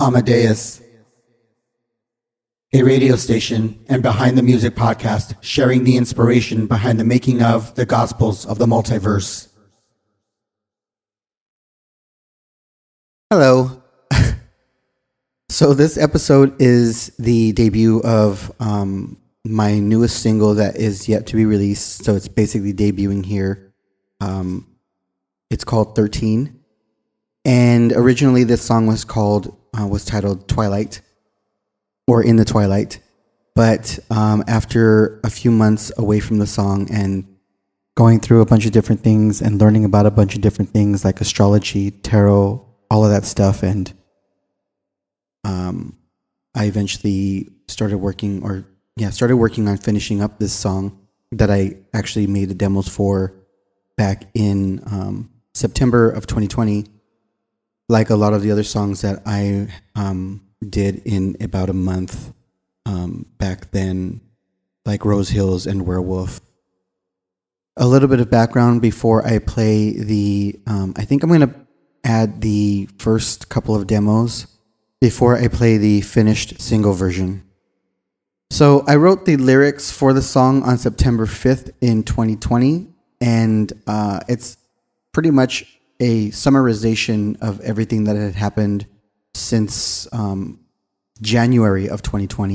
Amadeus, a radio station and behind the music podcast sharing the inspiration behind the making of the Gospels of the Multiverse. Hello. so, this episode is the debut of um, my newest single that is yet to be released. So, it's basically debuting here. Um, it's called 13. And originally, this song was called uh, was titled Twilight or In the Twilight. But um, after a few months away from the song and going through a bunch of different things and learning about a bunch of different things like astrology, tarot, all of that stuff, and um, I eventually started working, or yeah, started working on finishing up this song that I actually made the demos for back in um, September of 2020 like a lot of the other songs that I um, did in about a month um, back then, like Rose Hills and Werewolf. A little bit of background before I play the. Um, I think I'm going to add the first couple of demos before I play the finished single version. So I wrote the lyrics for the song on September 5th in 2020, and uh, it's pretty much a summarization of everything that had happened since um, January of 2020.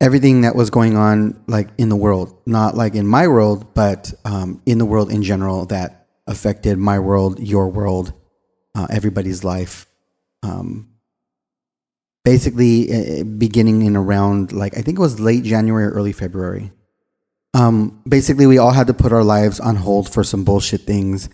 Everything that was going on, like in the world, not like in my world, but um, in the world in general, that affected my world, your world, uh, everybody's life. Um, basically, uh, beginning in around like I think it was late January or early February. Um, basically, we all had to put our lives on hold for some bullshit things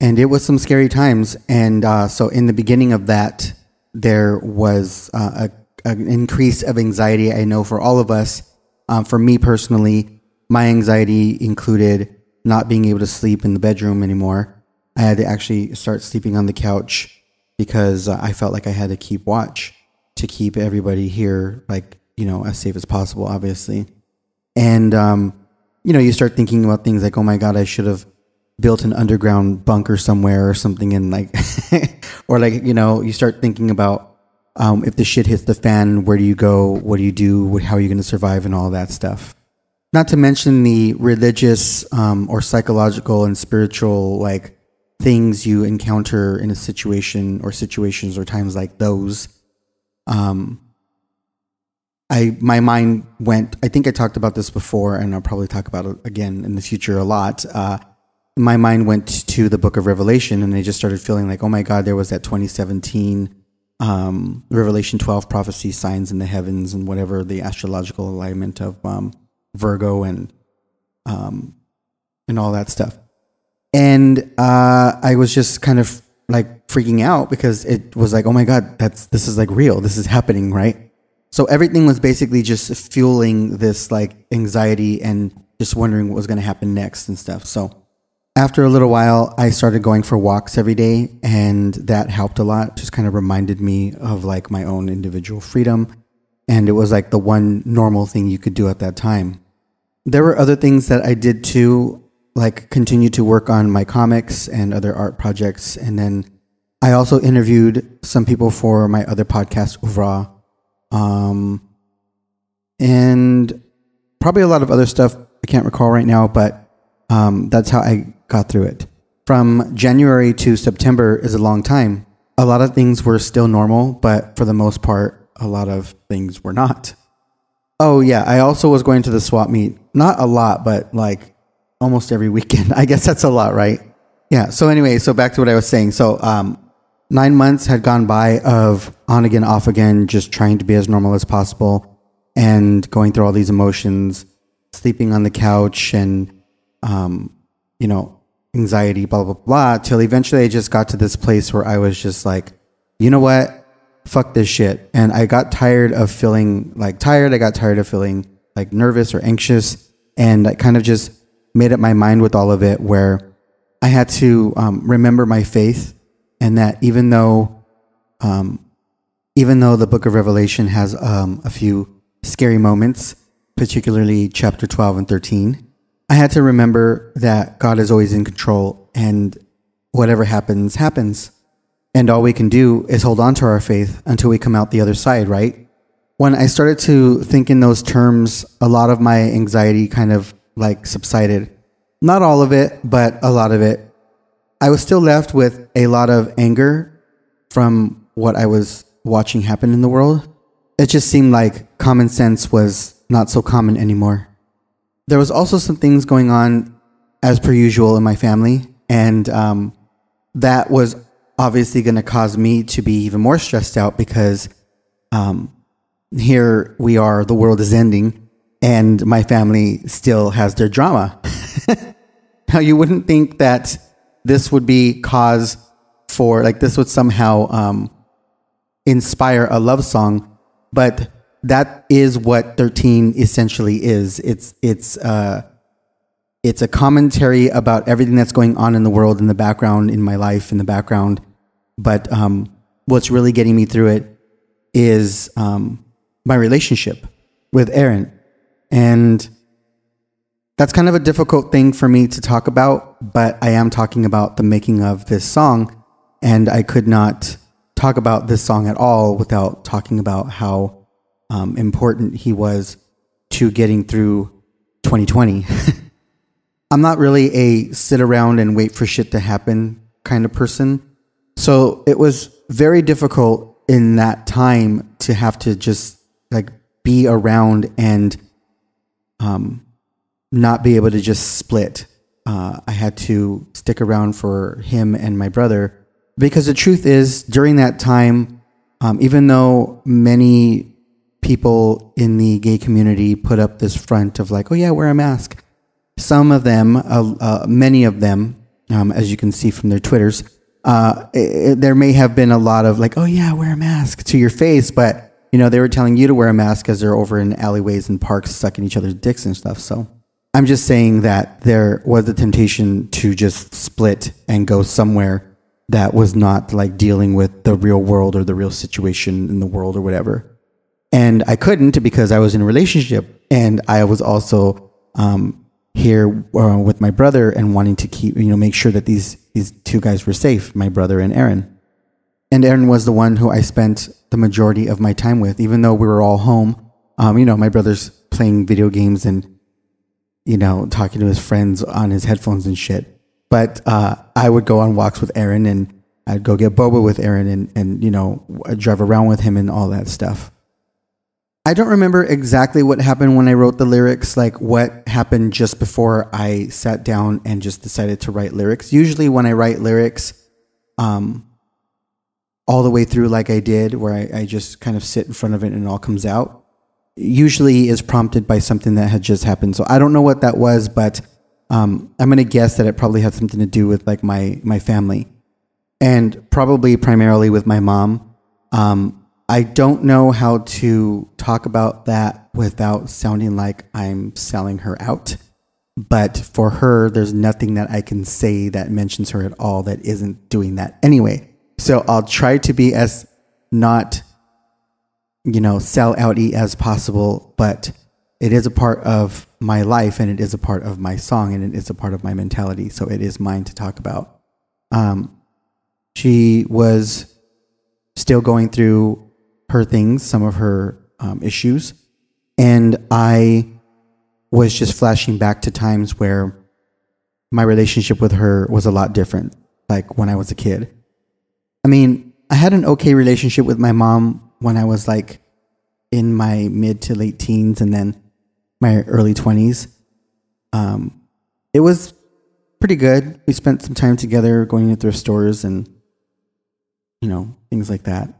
and it was some scary times. And uh, so, in the beginning of that, there was uh, a, an increase of anxiety. I know for all of us. Um, for me personally, my anxiety included not being able to sleep in the bedroom anymore. I had to actually start sleeping on the couch because uh, I felt like I had to keep watch to keep everybody here, like you know, as safe as possible, obviously. And um, you know, you start thinking about things like, oh my god, I should have built an underground bunker somewhere or something and like or like you know you start thinking about um, if the shit hits the fan where do you go what do you do how are you going to survive and all that stuff not to mention the religious um, or psychological and spiritual like things you encounter in a situation or situations or times like those um, I my mind went. I think I talked about this before, and I'll probably talk about it again in the future a lot. Uh, my mind went to the book of Revelation and I just started feeling like, oh my God, there was that 2017 um, Revelation 12 prophecy signs in the heavens and whatever the astrological alignment of um, Virgo and um, and all that stuff. And uh, I was just kind of like freaking out because it was like, oh my God, that's this is like real. This is happening, right? So everything was basically just fueling this like anxiety and just wondering what was going to happen next and stuff. So after a little while, I started going for walks every day, and that helped a lot. Just kind of reminded me of like my own individual freedom. And it was like the one normal thing you could do at that time. There were other things that I did too, like continue to work on my comics and other art projects. And then I also interviewed some people for my other podcast, Ouvra. Um, and probably a lot of other stuff I can't recall right now, but um, that's how I got through it. From January to September is a long time. A lot of things were still normal, but for the most part, a lot of things were not. Oh, yeah. I also was going to the swap meet. Not a lot, but like almost every weekend. I guess that's a lot, right? Yeah. So, anyway, so back to what I was saying. So, um, nine months had gone by of on again, off again, just trying to be as normal as possible and going through all these emotions, sleeping on the couch and, um, you know, anxiety, blah, blah, blah, till eventually I just got to this place where I was just like, you know what? Fuck this shit. And I got tired of feeling like tired. I got tired of feeling like nervous or anxious. And I kind of just made up my mind with all of it where I had to um, remember my faith and that even though, um, even though the book of Revelation has um, a few scary moments, particularly chapter 12 and 13, I had to remember that God is always in control and whatever happens, happens. And all we can do is hold on to our faith until we come out the other side, right? When I started to think in those terms, a lot of my anxiety kind of like subsided. Not all of it, but a lot of it. I was still left with a lot of anger from what I was watching happen in the world. It just seemed like common sense was not so common anymore. There was also some things going on as per usual in my family, and um, that was obviously going to cause me to be even more stressed out because um, here we are, the world is ending, and my family still has their drama. now, you wouldn't think that this would be cause for, like, this would somehow um, inspire a love song, but that is what 13 essentially is. It's, it's, uh, it's a commentary about everything that's going on in the world, in the background, in my life, in the background. But um, what's really getting me through it is um, my relationship with Aaron. And that's kind of a difficult thing for me to talk about, but I am talking about the making of this song. And I could not talk about this song at all without talking about how um, important he was to getting through 2020. I'm not really a sit around and wait for shit to happen kind of person. So it was very difficult in that time to have to just like be around and um, not be able to just split. Uh, I had to stick around for him and my brother because the truth is, during that time, um, even though many people in the gay community put up this front of like, oh yeah, wear a mask, some of them, uh, uh, many of them, um, as you can see from their Twitters, uh, it, there may have been a lot of like, oh yeah, wear a mask to your face, but you know they were telling you to wear a mask as they're over in alleyways and parks sucking each other's dicks and stuff. So I'm just saying that there was a temptation to just split and go somewhere that was not like dealing with the real world or the real situation in the world or whatever. And I couldn't because I was in a relationship and I was also um, here uh, with my brother and wanting to keep, you know, make sure that these, these two guys were safe, my brother and Aaron. And Aaron was the one who I spent the majority of my time with, even though we were all home. Um, you know, my brother's playing video games and, you know, talking to his friends on his headphones and shit. But uh, I would go on walks with Aaron and I'd go get boba with Aaron and, and, you know, drive around with him and all that stuff. I don't remember exactly what happened when I wrote the lyrics, like what happened just before I sat down and just decided to write lyrics. Usually, when I write lyrics, um, all the way through, like I did, where I, I just kind of sit in front of it and it all comes out, usually is prompted by something that had just happened. So I don't know what that was, but um, I'm going to guess that it probably had something to do with like my my family, and probably primarily with my mom. Um, I don't know how to talk about that without sounding like I'm selling her out. But for her, there's nothing that I can say that mentions her at all that isn't doing that anyway. So I'll try to be as not, you know, sell outy as possible, but it is a part of my life and it is a part of my song and it is a part of my mentality. So it is mine to talk about. Um, she was still going through her things, some of her um, issues. And I was just flashing back to times where my relationship with her was a lot different, like when I was a kid. I mean, I had an okay relationship with my mom when I was like in my mid to late teens and then my early 20s. Um, it was pretty good. We spent some time together going to thrift stores and, you know, things like that.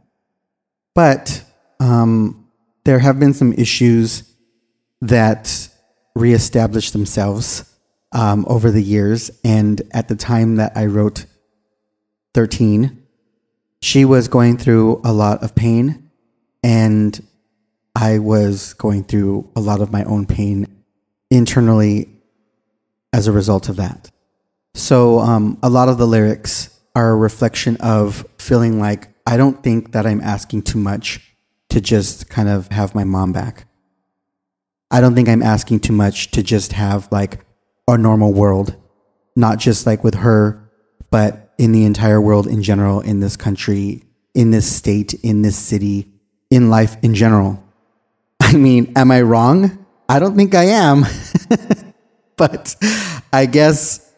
But um, there have been some issues that reestablished themselves um, over the years. And at the time that I wrote 13, she was going through a lot of pain. And I was going through a lot of my own pain internally as a result of that. So um, a lot of the lyrics are a reflection of feeling like I don't think that I'm asking too much to just kind of have my mom back. I don't think I'm asking too much to just have like a normal world, not just like with her, but in the entire world in general, in this country, in this state, in this city, in life in general. I mean, am I wrong? I don't think I am. but I guess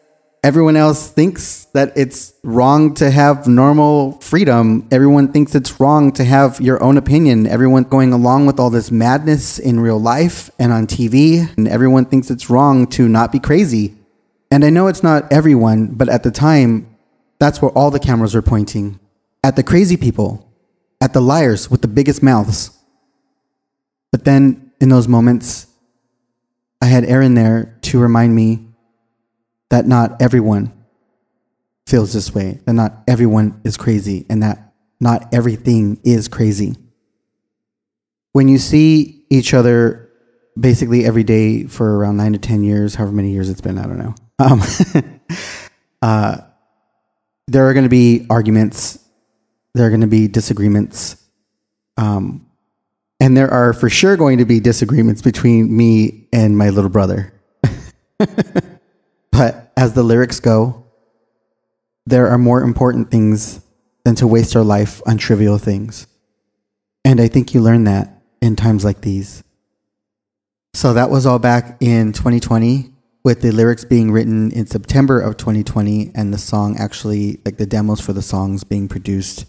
everyone else thinks that it's wrong to have normal freedom. Everyone thinks it's wrong to have your own opinion. Everyone going along with all this madness in real life and on TV. And everyone thinks it's wrong to not be crazy. And I know it's not everyone, but at the time, that's where all the cameras were pointing at the crazy people, at the liars with the biggest mouths. But then in those moments, I had Aaron there to remind me that not everyone feels this way, that not everyone is crazy, and that not everything is crazy. When you see each other basically every day for around nine to 10 years, however many years it's been, I don't know. Um, uh, there are going to be arguments, there are going to be disagreements, um, and there are for sure going to be disagreements between me and my little brother. but as the lyrics go, there are more important things than to waste our life on trivial things. And I think you learn that in times like these. So that was all back in 2020 with the lyrics being written in September of 2020 and the song actually like the demos for the songs being produced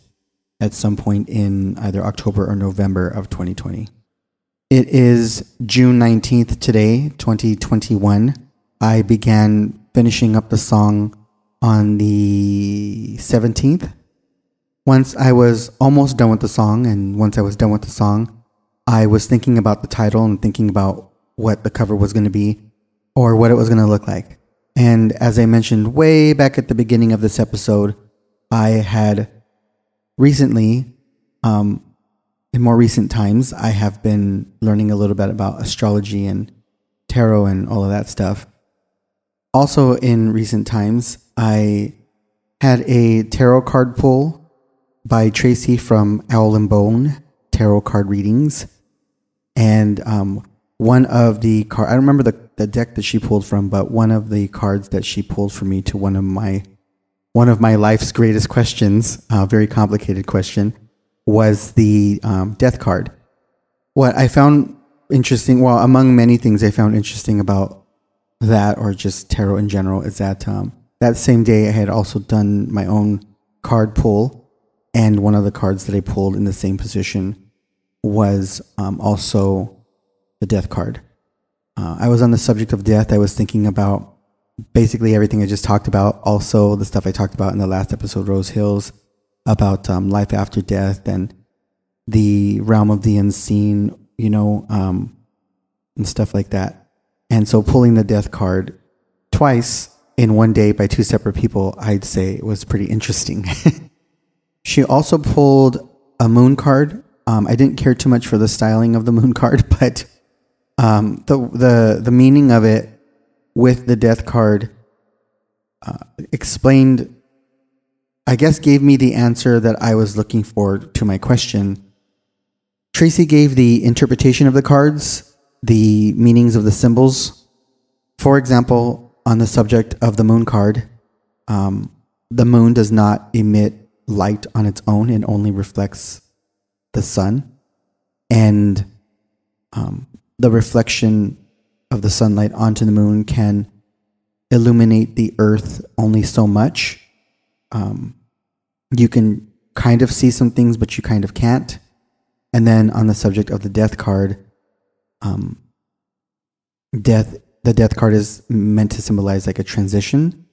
at some point in either October or November of 2020. It is June 19th today, 2021. I began finishing up the song on the 17th. Once I was almost done with the song, and once I was done with the song, I was thinking about the title and thinking about what the cover was going to be or what it was going to look like. And as I mentioned way back at the beginning of this episode, I had recently, um, in more recent times, I have been learning a little bit about astrology and tarot and all of that stuff. Also, in recent times, I had a tarot card pull by Tracy from Owl and Bone Tarot Card Readings. And um, one of the card, I don't remember the, the deck that she pulled from, but one of the cards that she pulled for me to one of my one of my life's greatest questions, a very complicated question, was the um, death card. What I found interesting, well, among many things I found interesting about that or just tarot in general is that um, that same day I had also done my own card pull, and one of the cards that I pulled in the same position was um, also the death card. Uh, I was on the subject of death. I was thinking about basically everything I just talked about. Also, the stuff I talked about in the last episode, Rose Hills, about um, life after death and the realm of the unseen, you know, um, and stuff like that. And so pulling the death card twice in one day by two separate people, I'd say was pretty interesting. she also pulled a moon card. Um, I didn't care too much for the styling of the moon card, but um, the the the meaning of it with the death card uh, explained. I guess gave me the answer that I was looking for to my question. Tracy gave the interpretation of the cards the meanings of the symbols. For example, on the subject of the moon card, um, the moon does not emit light on its own, it only reflects the sun. And um, the reflection of the sunlight onto the moon can illuminate the earth only so much. Um, you can kind of see some things, but you kind of can't. And then on the subject of the death card, um, death the death card is meant to symbolize like a transition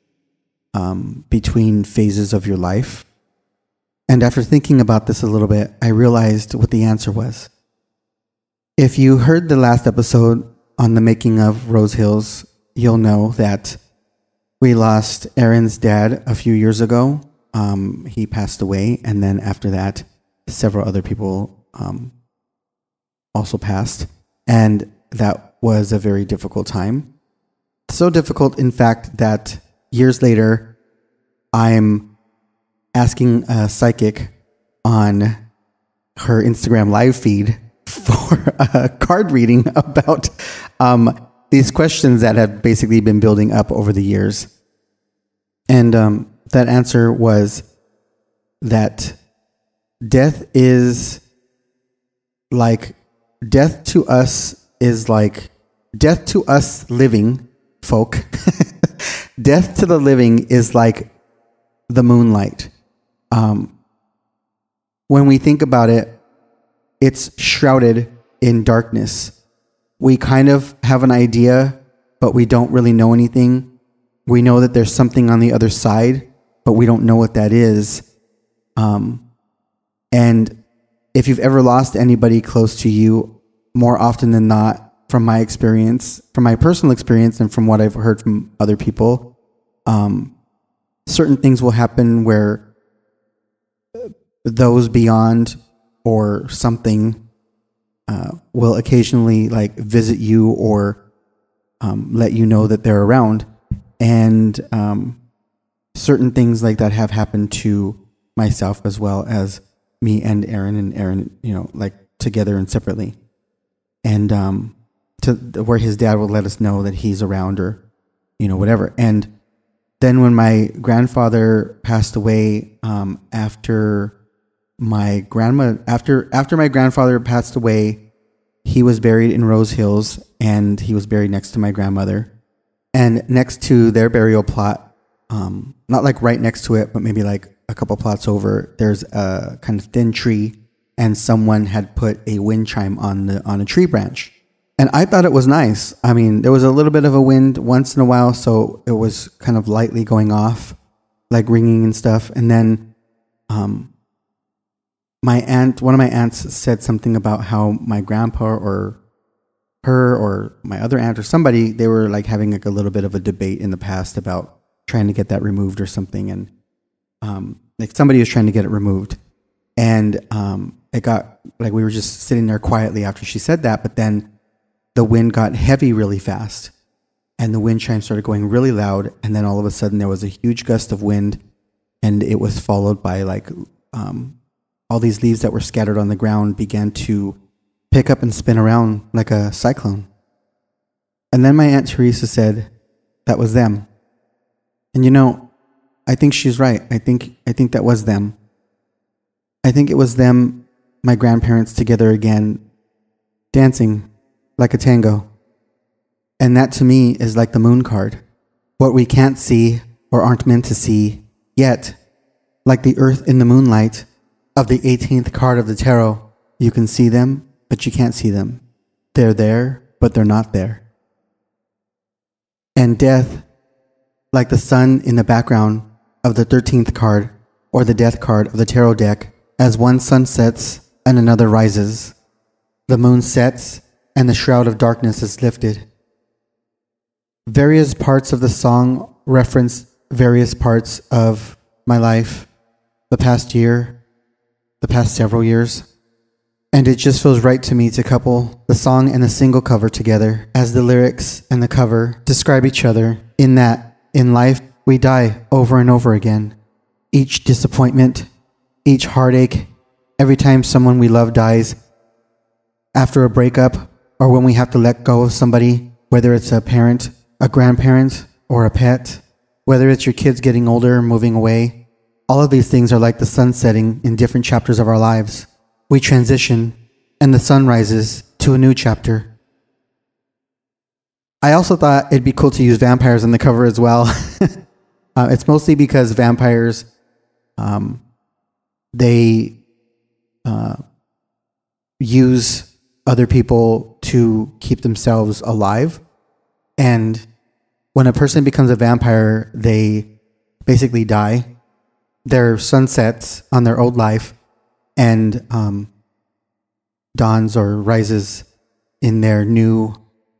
um, between phases of your life. And after thinking about this a little bit i realized what the answer was. If you heard the last episode on the making of rose hills you'll know that we lost aaron's dad a few years ago. Um, he passed away and then after that several other people um, also passed and that was a very difficult time. So difficult, in fact, that years later, I'm asking a psychic on her Instagram live feed for a card reading about um, these questions that have basically been building up over the years. And um, that answer was that death is like death to us is like death to us living folk. death to the living is like the moonlight. Um, when we think about it, it's shrouded in darkness. We kind of have an idea, but we don't really know anything. We know that there's something on the other side, but we don't know what that is. Um, and if you've ever lost anybody close to you, more often than not, from my experience, from my personal experience, and from what I've heard from other people, um, certain things will happen where those beyond or something uh, will occasionally like visit you or um, let you know that they're around. And um, certain things like that have happened to myself as well as me and Aaron and Aaron, you know, like together and separately. And um, to where his dad would let us know that he's around or, you know, whatever. And then when my grandfather passed away um, after my grandma after after my grandfather passed away he was buried in rose hills and he was buried next to my grandmother and next to their burial plot um, not like right next to it but maybe like a couple plots over there's a kind of thin tree and someone had put a wind chime on the on a tree branch and i thought it was nice i mean there was a little bit of a wind once in a while so it was kind of lightly going off like ringing and stuff and then um, my aunt, one of my aunts said something about how my grandpa or her or my other aunt or somebody, they were like having like a little bit of a debate in the past about trying to get that removed or something. And um, like somebody was trying to get it removed. And um, it got like we were just sitting there quietly after she said that. But then the wind got heavy really fast and the wind chime started going really loud. And then all of a sudden there was a huge gust of wind and it was followed by like um, all these leaves that were scattered on the ground began to pick up and spin around like a cyclone. And then my Aunt Teresa said, that was them. And you know, I think she's right. I think, I think that was them. I think it was them, my grandparents together again, dancing like a tango. And that to me is like the moon card. What we can't see or aren't meant to see yet, like the earth in the moonlight of the 18th card of the tarot, you can see them, but you can't see them. They're there, but they're not there. And death, like the sun in the background of the 13th card or the death card of the tarot deck, as one sun sets and another rises, the moon sets and the shroud of darkness is lifted. Various parts of the song reference various parts of my life, the past year, the past several years. And it just feels right to me to couple the song and the single cover together as the lyrics and the cover describe each other in that in life we die over and over again. Each disappointment, each heartache, every time someone we love dies, after a breakup, or when we have to let go of somebody, whether it's a parent, a grandparent, or a pet, whether it's your kids getting older, or moving away, all of these things are like the sun setting in different chapters of our lives. We transition, and the sun rises to a new chapter. I also thought it'd be cool to use vampires on the cover as well. uh, it's mostly because vampires, um, they uh, use other people to keep themselves alive. And when a person becomes a vampire, they basically die their sunsets on their old life and um, dawns or rises in their new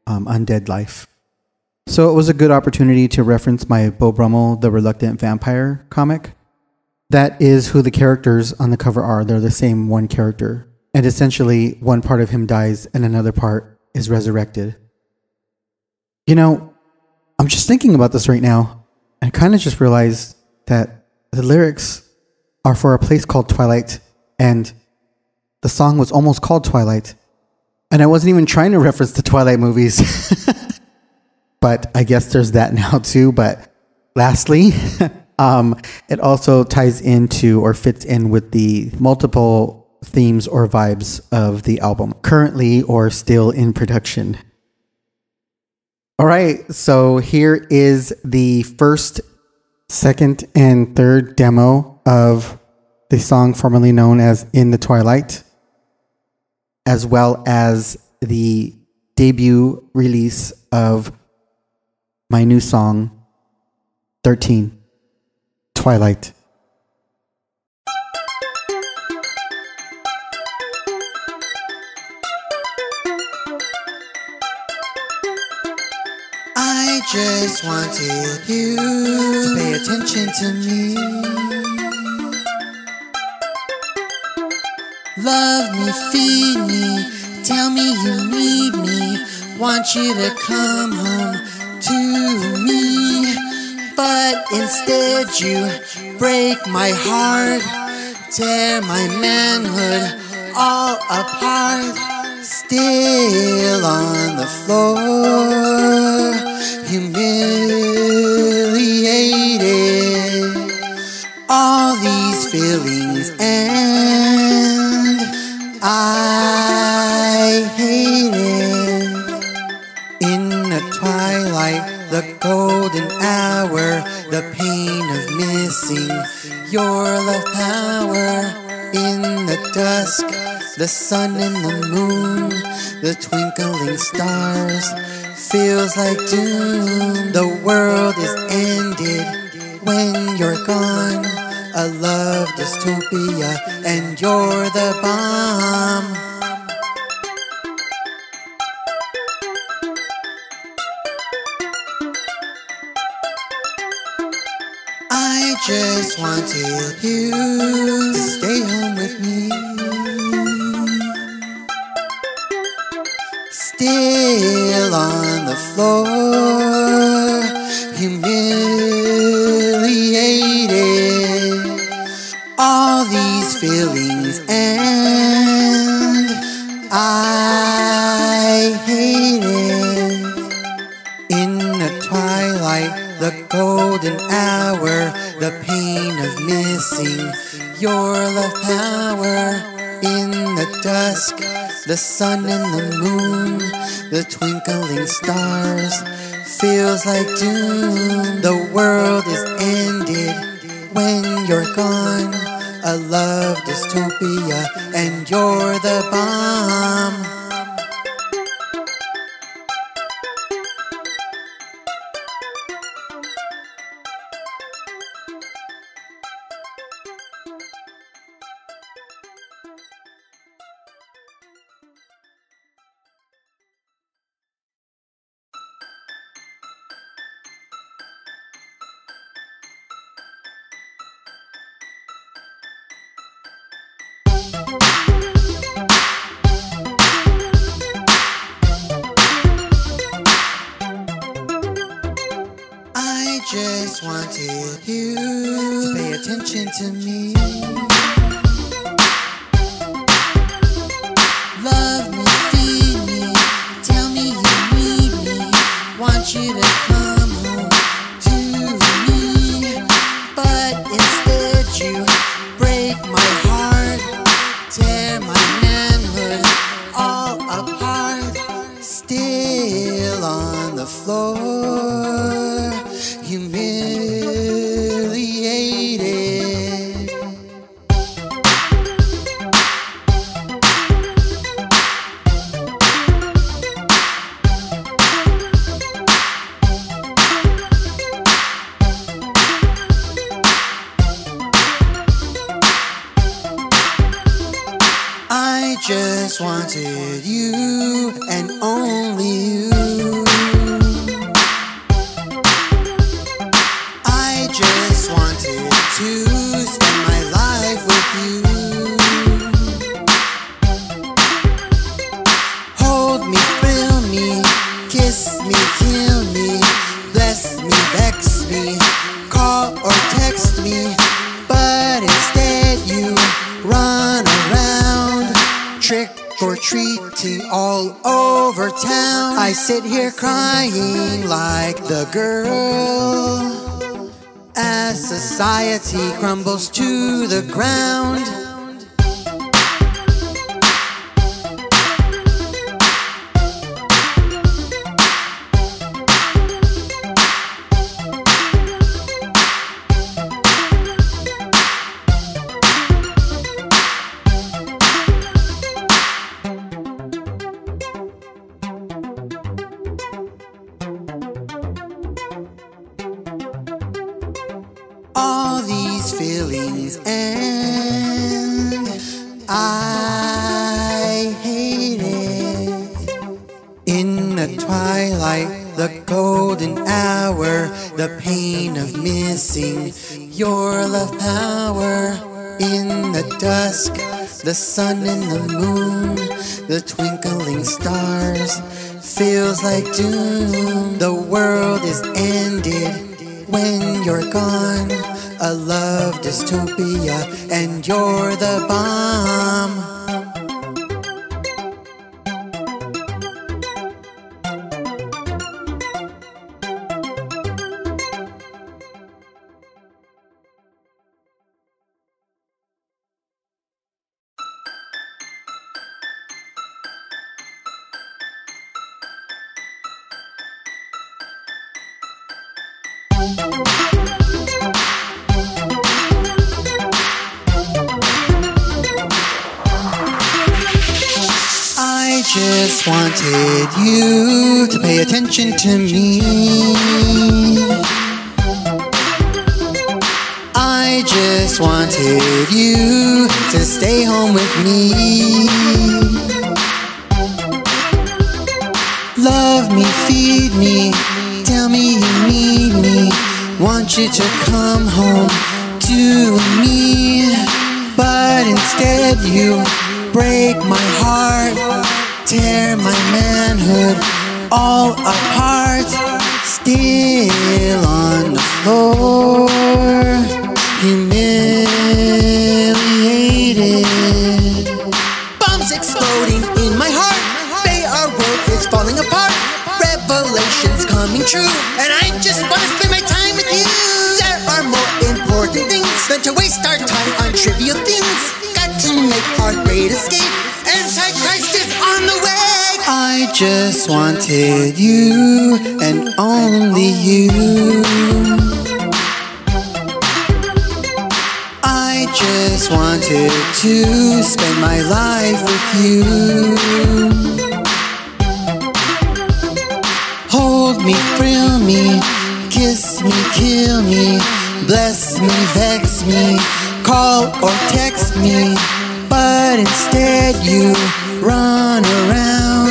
um, undead life. So it was a good opportunity to reference my Beau Brummel, The Reluctant Vampire comic. That is who the characters on the cover are. They're the same one character. And essentially, one part of him dies and another part is resurrected. You know, I'm just thinking about this right now. And I kind of just realized that the lyrics are for a place called Twilight, and the song was almost called Twilight. And I wasn't even trying to reference the Twilight movies. but I guess there's that now too. But lastly, um, it also ties into or fits in with the multiple themes or vibes of the album, currently or still in production. All right, so here is the first, second, and third demo of the song formerly known as In the Twilight, as well as the debut release of my new song, 13, Twilight. I just wanted you to pay attention to me. Love me, feed me, tell me you need me. Want you to come home to me. But instead, you break my heart, tear my manhood all apart. Still on the floor, humiliated. All these feelings, and I hate it. In the twilight, the golden hour, the pain of missing your love power. In the dusk, the sun and the moon, the twinkling stars, feels like doom. The world is ended when you're gone. A love dystopia, and you're the bomb. Just wanted you to stay home with power. In the dusk, the sun and the moon, the twinkling stars, feels like doom. The world is ended when you're gone. A love dystopia, and you're the bomb. Or treating all over town. I sit here crying like the girl As society crumbles to the ground. Power. In the dusk, the sun and the moon, the twinkling stars, feels like doom. The world is ended when you're gone. A love dystopia, and you're the bomb. Attention to me. I just wanted you to stay home with me. Love me, feed me, tell me you need me. Want you to come home to me. But instead, you break my heart, tear my manhood all apart. Still on the floor, humiliated. Bombs exploding in my heart. Bay our world is falling apart. Revelations coming true, and I just wanna spend my time with you. There are more important things than to waste our time on trivial things. Got to make our great escape. Just wanted you and only you. I just wanted to spend my life with you. Hold me, thrill me, kiss me, kill me, bless me, vex me, call or text me. But instead, you run around,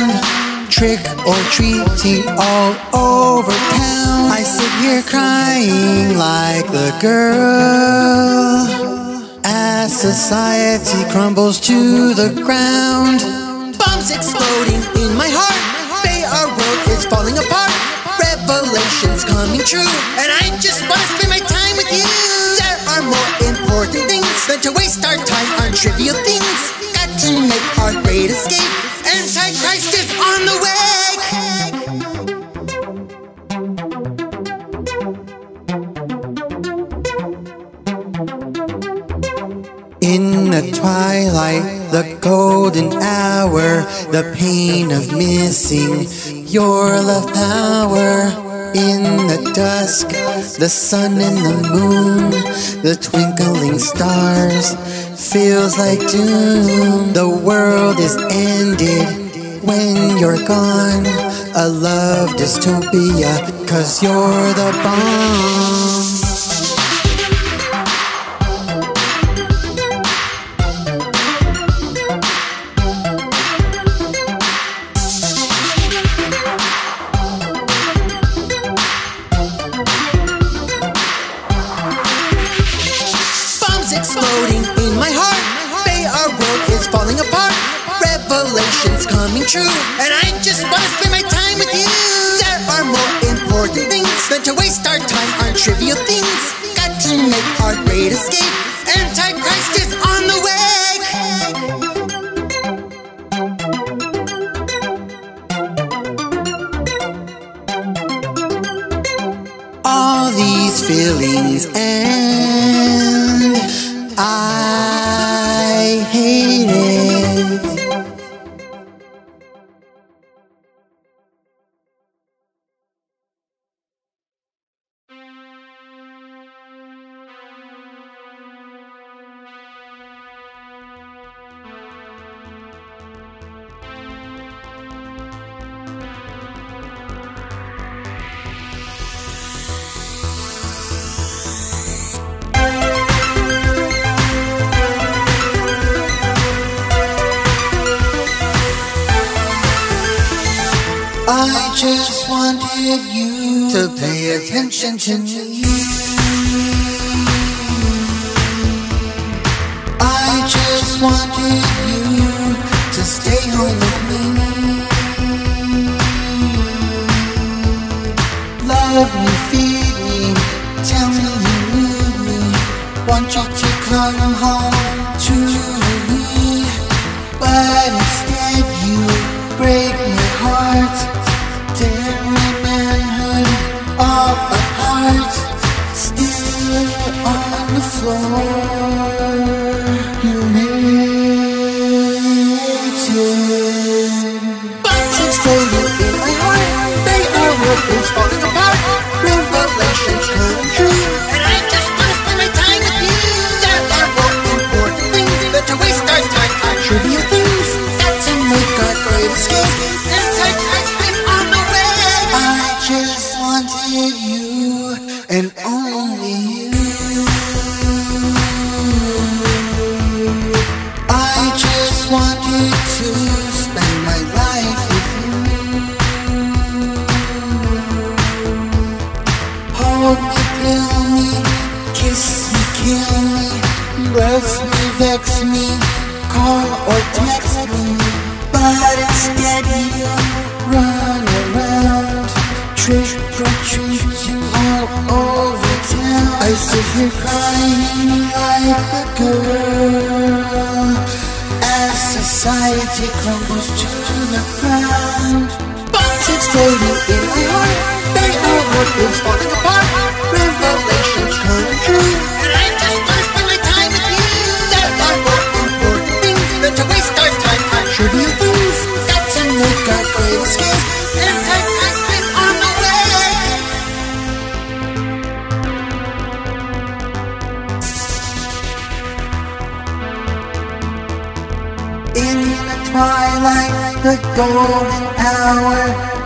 trick or treating all over town. I sit here crying like the girl as society crumbles to the ground. Bombs exploding in my heart. Bay our world is falling apart. Revelations coming true, and I just wanna spend my time with you. There are more important things than to waste our time on trivial things. Got to make our great escape. Antichrist is on the way. In the twilight, the golden hour, the pain of missing your love power. In the dusk, the sun and the moon, the twinkling stars, feels like doom. The world is ended when you're gone. A love dystopia, cause you're the bomb. chin treat you all over town. I see you crying like a girl as society crumbles to the ground. But it's fading in the light. They know what is falling apart. Revelations come. light, the golden hour,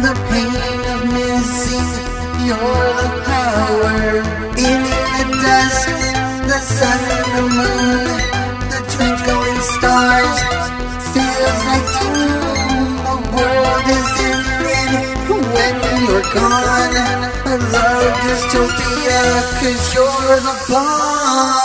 the pain of missing you're the power. In the dusk, the sun and the moon, the twinkling stars feels like doom. The world is ended when you're gone. I love dystopia, cause you're the bomb.